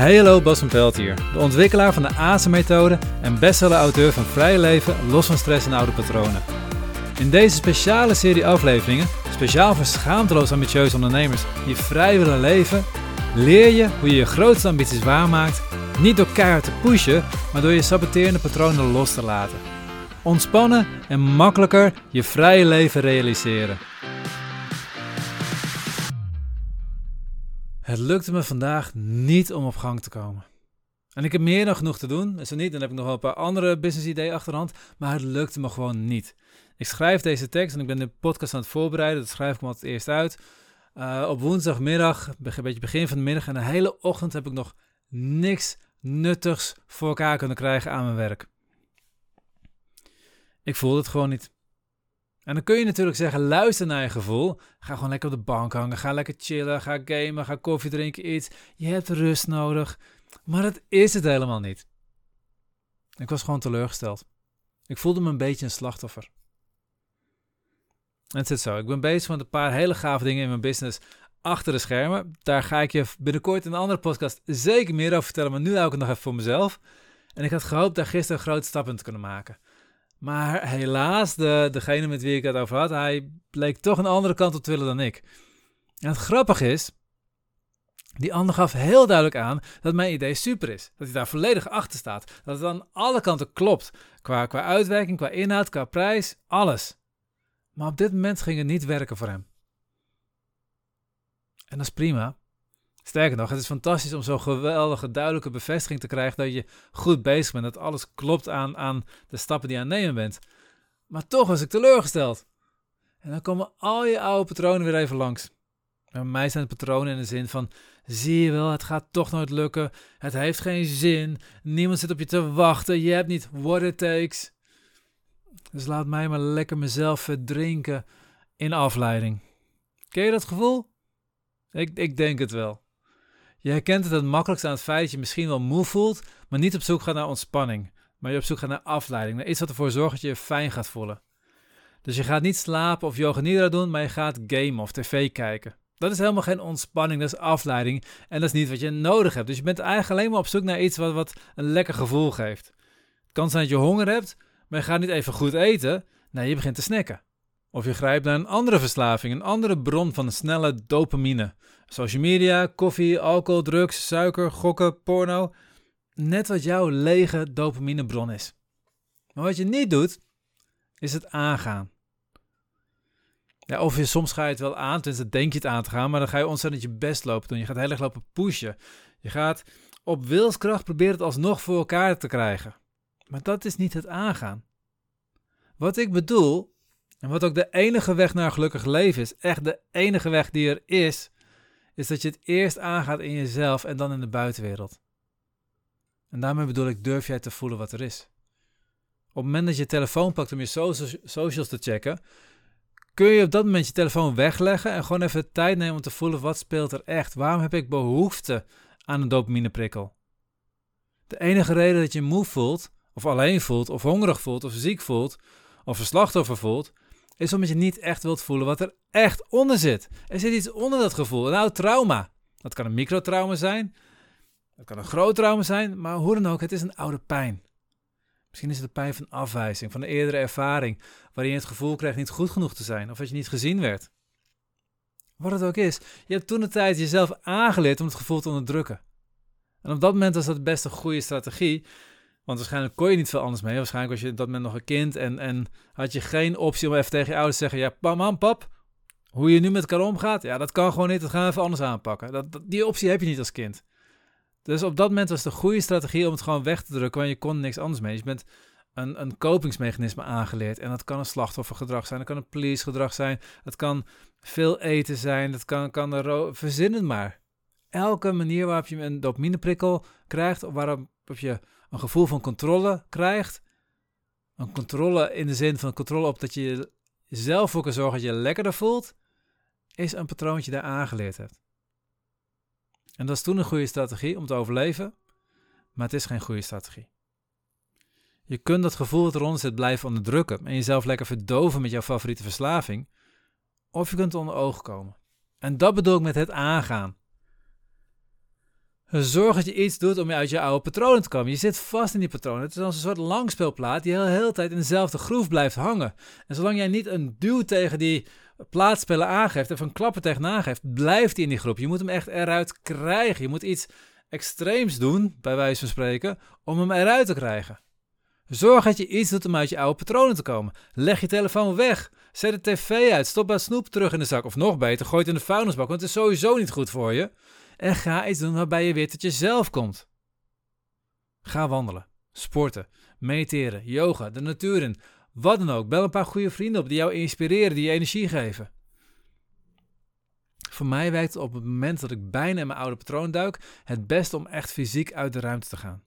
Hallo, Bas van Pelt hier, de ontwikkelaar van de ASE-methode en bestseller-auteur van Vrije Leven, Los van Stress en Oude Patronen. In deze speciale serie afleveringen, speciaal voor schaamteloos ambitieuze ondernemers die vrij willen leven, leer je hoe je je grootste ambities waarmaakt, niet door keihard te pushen, maar door je saboterende patronen los te laten. Ontspannen en makkelijker je vrije leven realiseren. Het lukte me vandaag niet om op gang te komen. En ik heb meer dan genoeg te doen. Zo niet, dan heb ik nog wel een paar andere business ideeën achterhand. Maar het lukte me gewoon niet. Ik schrijf deze tekst en ik ben de podcast aan het voorbereiden. Dat schrijf ik me altijd eerst uit. Uh, op woensdagmiddag, een beetje begin van de middag. En de hele ochtend heb ik nog niks nuttigs voor elkaar kunnen krijgen aan mijn werk. Ik voelde het gewoon niet. En dan kun je natuurlijk zeggen, luister naar je gevoel. Ga gewoon lekker op de bank hangen. Ga lekker chillen. Ga gamen. Ga koffie drinken. Iets. Je hebt rust nodig. Maar dat is het helemaal niet. Ik was gewoon teleurgesteld. Ik voelde me een beetje een slachtoffer. En het zit zo. Ik ben bezig met een paar hele gave dingen in mijn business achter de schermen. Daar ga ik je binnenkort in een andere podcast zeker meer over vertellen. Maar nu hou ik het nog even voor mezelf. En ik had gehoopt daar gisteren een grote stap in te kunnen maken. Maar helaas, de, degene met wie ik het over had, hij bleek toch een andere kant op te willen dan ik. En het grappige is, die ander gaf heel duidelijk aan dat mijn idee super is. Dat hij daar volledig achter staat. Dat het aan alle kanten klopt. Qua, qua uitwerking, qua inhoud, qua prijs, alles. Maar op dit moment ging het niet werken voor hem. En dat is prima. Sterker nog, het is fantastisch om zo'n geweldige, duidelijke bevestiging te krijgen dat je goed bezig bent, dat alles klopt aan, aan de stappen die je aan het nemen bent. Maar toch was ik teleurgesteld. En dan komen al je oude patronen weer even langs. bij mij zijn het patronen in de zin van: zie je wel, het gaat toch nooit lukken. Het heeft geen zin. Niemand zit op je te wachten. Je hebt niet what it takes. Dus laat mij maar lekker mezelf verdrinken in afleiding. Ken je dat gevoel? Ik, ik denk het wel. Je herkent het het makkelijkst aan het feit dat je misschien wel moe voelt, maar niet op zoek gaat naar ontspanning. Maar je op zoek gaat naar afleiding, naar iets wat ervoor zorgt dat je je fijn gaat voelen. Dus je gaat niet slapen of yoga nidra doen, maar je gaat gamen of tv kijken. Dat is helemaal geen ontspanning, dat is afleiding en dat is niet wat je nodig hebt. Dus je bent eigenlijk alleen maar op zoek naar iets wat, wat een lekker gevoel geeft. Het kan zijn dat je honger hebt, maar je gaat niet even goed eten. Nee, je begint te snacken. Of je grijpt naar een andere verslaving, een andere bron van snelle dopamine. Social media, koffie, alcohol, drugs, suiker, gokken, porno. Net wat jouw lege dopaminebron is. Maar wat je niet doet, is het aangaan. Ja, of je, soms ga je het wel aan, tenminste denk je het aan te gaan, maar dan ga je ontzettend je best lopen doen. Je gaat heel erg lopen pushen. Je gaat op wilskracht proberen het alsnog voor elkaar te krijgen. Maar dat is niet het aangaan. Wat ik bedoel, en wat ook de enige weg naar een gelukkig leven is, echt de enige weg die er is, is dat je het eerst aangaat in jezelf en dan in de buitenwereld. En daarmee bedoel ik, durf jij te voelen wat er is. Op het moment dat je je telefoon pakt om je socials te checken, kun je op dat moment je telefoon wegleggen en gewoon even tijd nemen om te voelen wat speelt er echt. Waarom heb ik behoefte aan een dopamineprikkel? De enige reden dat je moe voelt, of alleen voelt, of hongerig voelt, of ziek voelt, of een slachtoffer voelt, is omdat je niet echt wilt voelen wat er echt onder zit. Er zit iets onder dat gevoel, een oud trauma. Dat kan een microtrauma zijn, dat kan een groot trauma zijn, maar hoe dan ook, het is een oude pijn. Misschien is het de pijn van afwijzing, van een eerdere ervaring, waarin je het gevoel krijgt niet goed genoeg te zijn of dat je niet gezien werd. Wat het ook is, je hebt toen de tijd jezelf aangeleerd om het gevoel te onderdrukken. En op dat moment was dat best een goede strategie, want waarschijnlijk kon je niet veel anders mee. Waarschijnlijk was je dat moment nog een kind en, en had je geen optie om even tegen je ouders te zeggen: Ja, pam, mam, pap, hoe je nu met elkaar omgaat, ja, dat kan gewoon niet. Dat gaan we even anders aanpakken. Dat, die optie heb je niet als kind. Dus op dat moment was een goede strategie om het gewoon weg te drukken, want je kon niks anders mee. Je bent een, een kopingsmechanisme aangeleerd. En dat kan een slachtoffergedrag zijn, dat kan een police gedrag zijn, dat kan veel eten zijn, dat kan, kan er verzinnen maar. Elke manier waarop je een dopamineprikkel krijgt, of waarop je een gevoel van controle krijgt. Een controle in de zin van controle op dat je zelf voor kan zorgen dat je lekkerder voelt, is een patroontje daar aangeleerd hebt. En dat is toen een goede strategie om te overleven, maar het is geen goede strategie. Je kunt dat gevoel dat eronder zit blijven onderdrukken en jezelf lekker verdoven met jouw favoriete verslaving, of je kunt onder ogen komen. En dat bedoel ik met het aangaan. Zorg dat je iets doet om uit je oude patronen te komen. Je zit vast in die patronen. Het is als een soort langspeelplaat die de hele tijd in dezelfde groef blijft hangen. En zolang jij niet een duw tegen die plaatspelen aangeeft of een klappen tegenaan geeft, blijft hij in die groep. Je moet hem echt eruit krijgen. Je moet iets extreems doen, bij wijze van spreken, om hem eruit te krijgen. Zorg dat je iets doet om uit je oude patronen te komen. Leg je telefoon weg. Zet de tv uit. Stop dat snoep terug in de zak. Of nog beter, gooi het in de vuilnisbak, want het is sowieso niet goed voor je. En ga iets doen waarbij je weer tot jezelf komt. Ga wandelen, sporten, mediteren, yoga, de natuur in. Wat dan ook. Bel een paar goede vrienden op die jou inspireren, die je energie geven. Voor mij werkt het op het moment dat ik bijna in mijn oude patroon duik, het beste om echt fysiek uit de ruimte te gaan.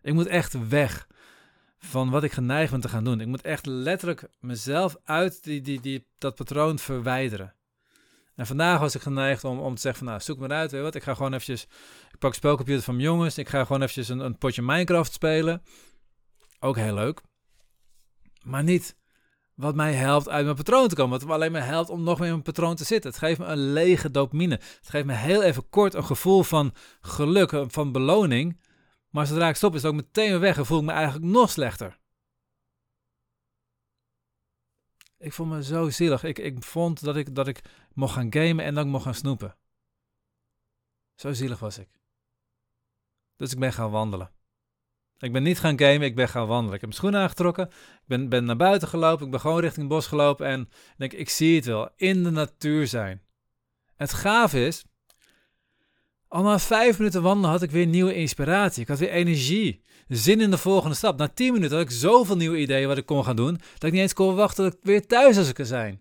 Ik moet echt weg van wat ik geneigd ben te gaan doen. Ik moet echt letterlijk mezelf uit die, die, die, dat patroon verwijderen. En vandaag was ik geneigd om, om te zeggen van nou, zoek maar uit, weet wat. Ik ga gewoon eventjes, ik pak spelcomputer van mijn jongens. Ik ga gewoon eventjes een, een potje Minecraft spelen. Ook heel leuk. Maar niet wat mij helpt uit mijn patroon te komen. Wat alleen maar helpt om nog meer in mijn patroon te zitten. Het geeft me een lege dopamine. Het geeft me heel even kort een gevoel van geluk, van beloning. Maar zodra ik stop is het ook meteen weer weg en voel ik me eigenlijk nog slechter. Ik vond me zo zielig. Ik, ik vond dat ik, dat ik mocht gaan gamen en dan mocht gaan snoepen. Zo zielig was ik. Dus ik ben gaan wandelen. Ik ben niet gaan gamen, ik ben gaan wandelen. Ik heb mijn schoenen aangetrokken, ik ben, ben naar buiten gelopen, ik ben gewoon richting het bos gelopen en denk, ik zie het wel, in de natuur zijn. Het gaaf is, al na vijf minuten wandelen had ik weer nieuwe inspiratie. Ik had weer energie, zin in de volgende stap. Na tien minuten had ik zoveel nieuwe ideeën wat ik kon gaan doen, dat ik niet eens kon wachten tot ik weer thuis zou kunnen zijn.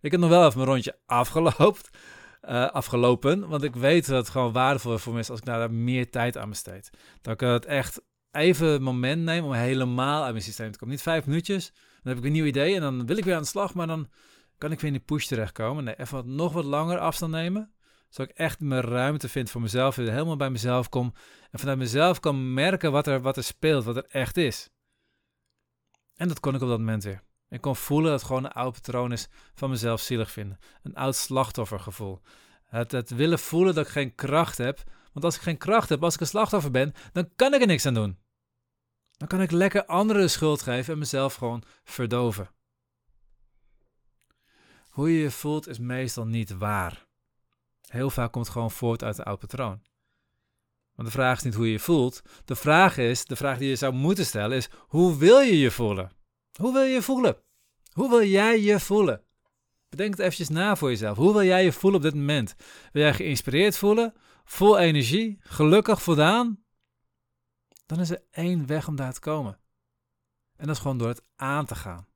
Ik heb nog wel even mijn rondje afgelopen, uh, afgelopen want ik weet dat het gewoon waardevol is voor mensen als ik daar meer tijd aan besteed. Dat ik het echt even een moment neem om helemaal uit mijn systeem te komen. Niet vijf minuutjes, dan heb ik een nieuw idee en dan wil ik weer aan de slag, maar dan kan ik weer in die push terechtkomen. Nee, even nog wat langer afstand nemen, zodat ik echt mijn ruimte vind voor mezelf, helemaal bij mezelf kom en vanuit mezelf kan merken wat er, wat er speelt, wat er echt is. En dat kon ik op dat moment weer. Ik kon voelen dat het gewoon een oud patroon is van mezelf zielig vinden. Een oud slachtoffergevoel. Het, het willen voelen dat ik geen kracht heb. Want als ik geen kracht heb, als ik een slachtoffer ben, dan kan ik er niks aan doen. Dan kan ik lekker anderen de schuld geven en mezelf gewoon verdoven. Hoe je je voelt is meestal niet waar. Heel vaak komt het gewoon voort uit een oud patroon. Want de vraag is niet hoe je je voelt. De vraag is, de vraag die je zou moeten stellen is, hoe wil je je voelen? Hoe wil je je voelen? Hoe wil jij je voelen? Bedenk het eventjes na voor jezelf. Hoe wil jij je voelen op dit moment? Wil jij geïnspireerd voelen? Vol energie? Gelukkig? Voldaan? Dan is er één weg om daar te komen. En dat is gewoon door het aan te gaan.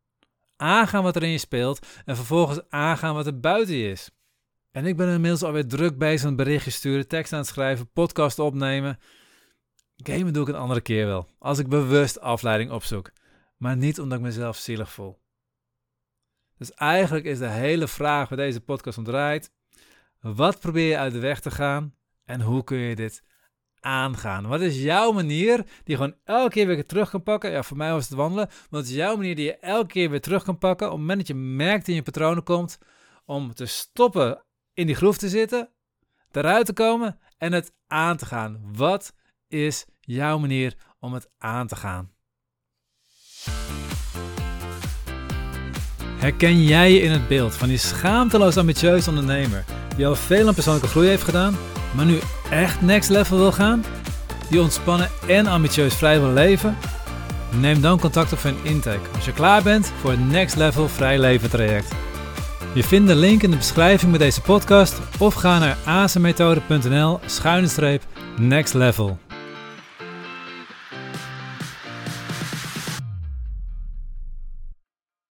Aangaan wat er in je speelt en vervolgens aangaan wat er buiten je is. En ik ben inmiddels alweer druk bezig met berichtjes sturen, tekst aan het schrijven, podcast opnemen. Gamen doe ik een andere keer wel, als ik bewust afleiding opzoek. Maar niet omdat ik mezelf zielig voel. Dus eigenlijk is de hele vraag waar deze podcast om draait: wat probeer je uit de weg te gaan en hoe kun je dit aangaan? Wat is jouw manier die je gewoon elke keer weer terug kan pakken? Ja, voor mij was het wandelen. Wat is jouw manier die je elke keer weer terug kan pakken op het moment dat je merkt in je patronen komt om te stoppen in die groef te zitten, eruit te komen en het aan te gaan? Wat is jouw manier om het aan te gaan? Herken jij je in het beeld van die schaamteloos ambitieuze ondernemer die al veel aan persoonlijke groei heeft gedaan, maar nu echt next level wil gaan? Die ontspannen en ambitieus vrij wil leven? Neem dan contact op voor een intake als je klaar bent voor het Next Level Vrij Leven traject. Je vindt de link in de beschrijving bij deze podcast of ga naar azenmethode.nl schuine streep next level.